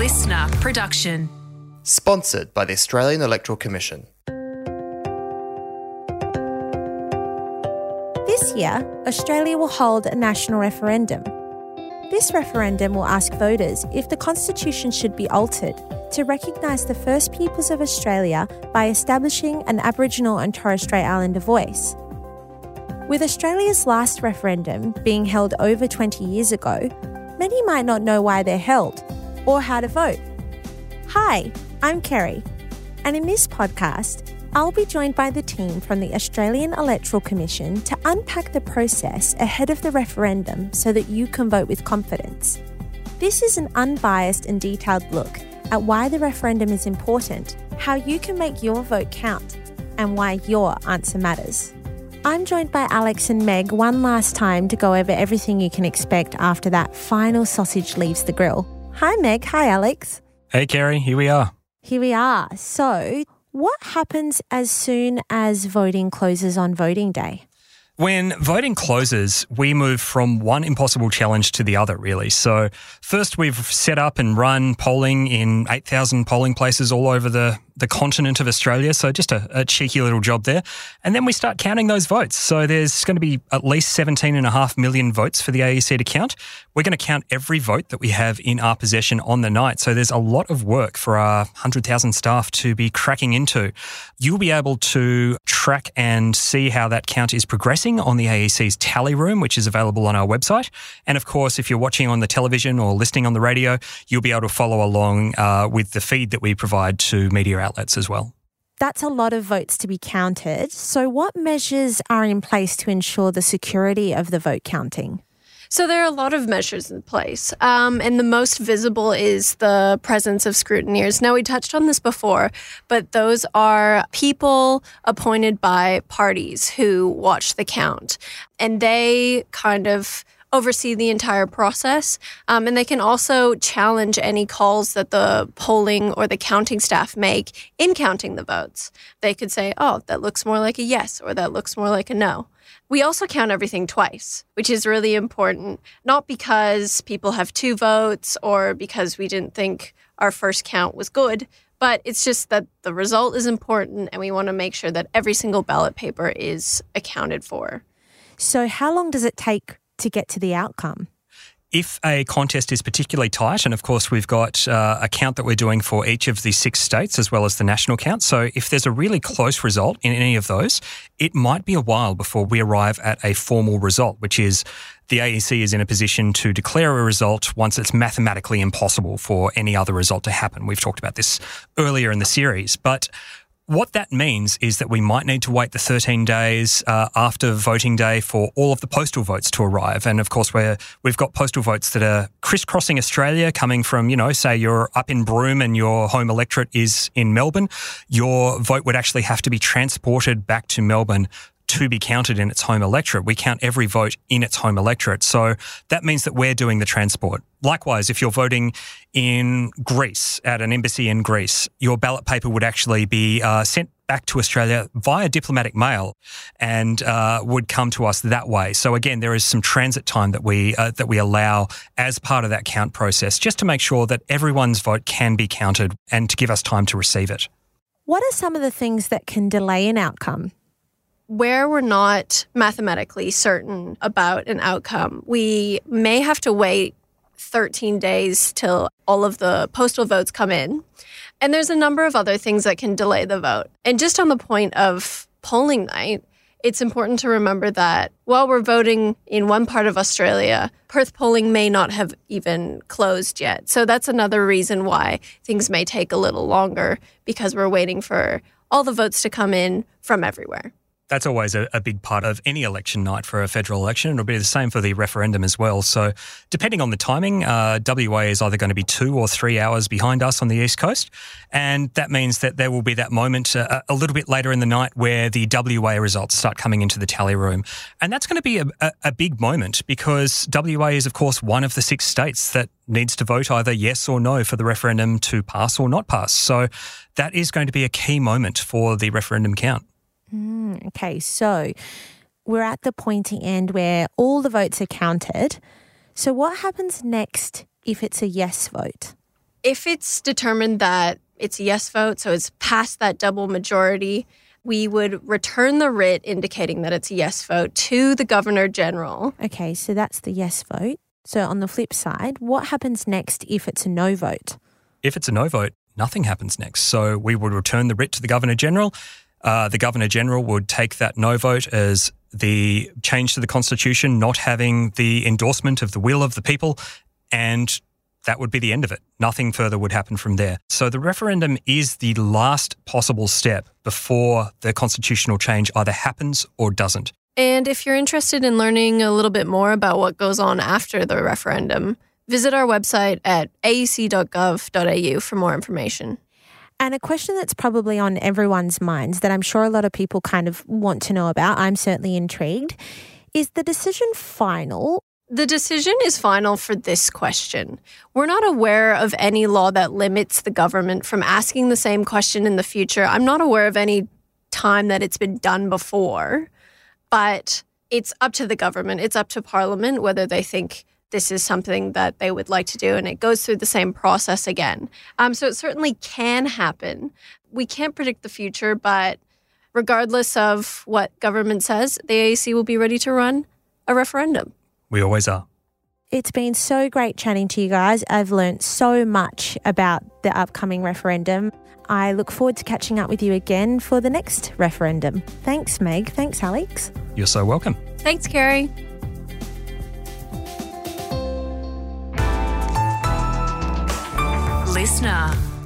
listener production. Sponsored by the Australian Electoral Commission. This year, Australia will hold a national referendum. This referendum will ask voters if the Constitution should be altered to recognise the First Peoples of Australia by establishing an Aboriginal and Torres Strait Islander voice. With Australia's last referendum being held over 20 years ago, many might not know why they're held or how to vote. Hi, I'm Kerry, and in this podcast, I'll be joined by the team from the Australian Electoral Commission to unpack the process ahead of the referendum so that you can vote with confidence. This is an unbiased and detailed look at why the referendum is important, how you can make your vote count, and why your answer matters. I'm joined by Alex and Meg one last time to go over everything you can expect after that final sausage leaves the grill. Hi, Meg. Hi, Alex. Hey, Kerry, here we are. Here we are. So, what happens as soon as voting closes on voting day? When voting closes, we move from one impossible challenge to the other, really. So, first, we've set up and run polling in 8,000 polling places all over the, the continent of Australia. So, just a, a, cheeky little job there. And then we start counting those votes. So, there's going to be at least 17.5 million votes for the AEC to count. We're going to count every vote that we have in our possession on the night. So, there's a lot of work for our 100,000 staff to be cracking into. You'll be able to track and see how that count is progressing on the AEC's tally room, which is available on our website. And of course, if you're watching on the television or listening on the radio, you'll be able to follow along uh, with the feed that we provide to media outlets as well. That's a lot of votes to be counted. So, what measures are in place to ensure the security of the vote counting? So there are a lot of measures in place, um, and the most visible is the presence of scrutineers. Now we touched on this before, but those are people appointed by parties who watch the count, and they kind of oversee the entire process. Um, and they can also challenge any calls that the polling or the counting staff make in counting the votes. They could say, oh, that looks more like a yes, or that looks more like a no. We also count everything twice, which is really important, not because people have two votes or because we didn't think our first count was good, but it's just that the result is important and we want to make sure that every single ballot paper is accounted for. So, how long does it take to get to the outcome? if a contest is particularly tight, and of course we've got uh, a count that we're doing for each of the six states as well as the national count. So if there's a really close result in any of those, it might be a while before we arrive at a formal result, which is the AEC is in a position to declare a result once it's mathematically impossible for any other result to happen. We've talked about this earlier in the series, but what that means is that we might need to wait the 13 days uh, after voting day for all of the postal votes to arrive. And of course, we're, we've got postal votes that are crisscrossing Australia, coming from, you know, say you're up in Broome and your home electorate is in Melbourne. Your vote would actually have to be transported back to Melbourne to be counted in its home electorate. We count every vote in its home electorate. So that means that we're doing the transport. Likewise, if you're voting in Greece at an embassy in Greece, your ballot paper would actually be uh, sent back to Australia via diplomatic mail and uh, would come to us that way. So again, there is some transit time that we uh, that we allow as part of that count process, just to make sure that everyone's vote can be counted and to give us time to receive it. What are some of the things that can delay an outcome? Where we're not mathematically certain about an outcome, we may have to wait 13 days till all of the postal votes come in. And there's a number of other things that can delay the vote. And just on the point of polling night, it's important to remember that while we're voting in one part of Australia, Perth polling may not have even closed yet. So that's another reason why things may take a little longer because we're waiting for all the votes to come in from everywhere that's always a, a, big part of any election night for a federal election. It'll be the same for the referendum as well. So, depending on the timing, uh, WA is either going to be two or three hours behind us on the East Coast. And that means that there will be that moment uh, a little bit later in the night where the WA results start coming into the tally room. And that's going to be a, a, a big moment because WA is, of course, one of the six states that needs to vote either yes or no for the referendum to pass or not pass. So, that is going to be a key moment for the referendum count. Mm, okay, so we're at the pointy end where all the votes are counted. So, what happens next if it's a yes vote? If it's determined that it's a yes vote, so it's past that double majority, we would return the writ indicating that it's a yes vote to the Governor General. Okay, so that's the yes vote. So on the flip side, what happens next if it's a no vote? If it's a no vote, nothing happens next. So we would return the writ to the Governor General. Uh, the Governor General would take that no vote as the change to the Constitution not having the endorsement of the will of the people, and that would be the end of it. Nothing further would happen from there. So the referendum is the last possible step before the constitutional change either happens or doesn't. And if you're interested in learning a little bit more about what goes on after the referendum, visit our website at aec.gov.au for more information. And a question that's probably on everyone's minds that I'm sure a lot of people kind of want to know about, I'm certainly intrigued, is the decision final the decision is final for this question. We're not aware of any law that limits the government from asking the same question in the future. I'm not aware of any time that it's been done before, but it's up to the government, it's up to Parliament whether they think this is something that they would like to do, and it goes through the same process again. Um, so it certainly can happen. We can't predict the future, but regardless of what government says, the AEC will be ready to run a referendum. We always are. It's been so great chatting to you guys. I've learned so much about the upcoming referendum. I look forward to catching up with you again for the next referendum. Thanks, Meg. Thanks, Alex. You're so welcome. Thanks, Kerry. Listener.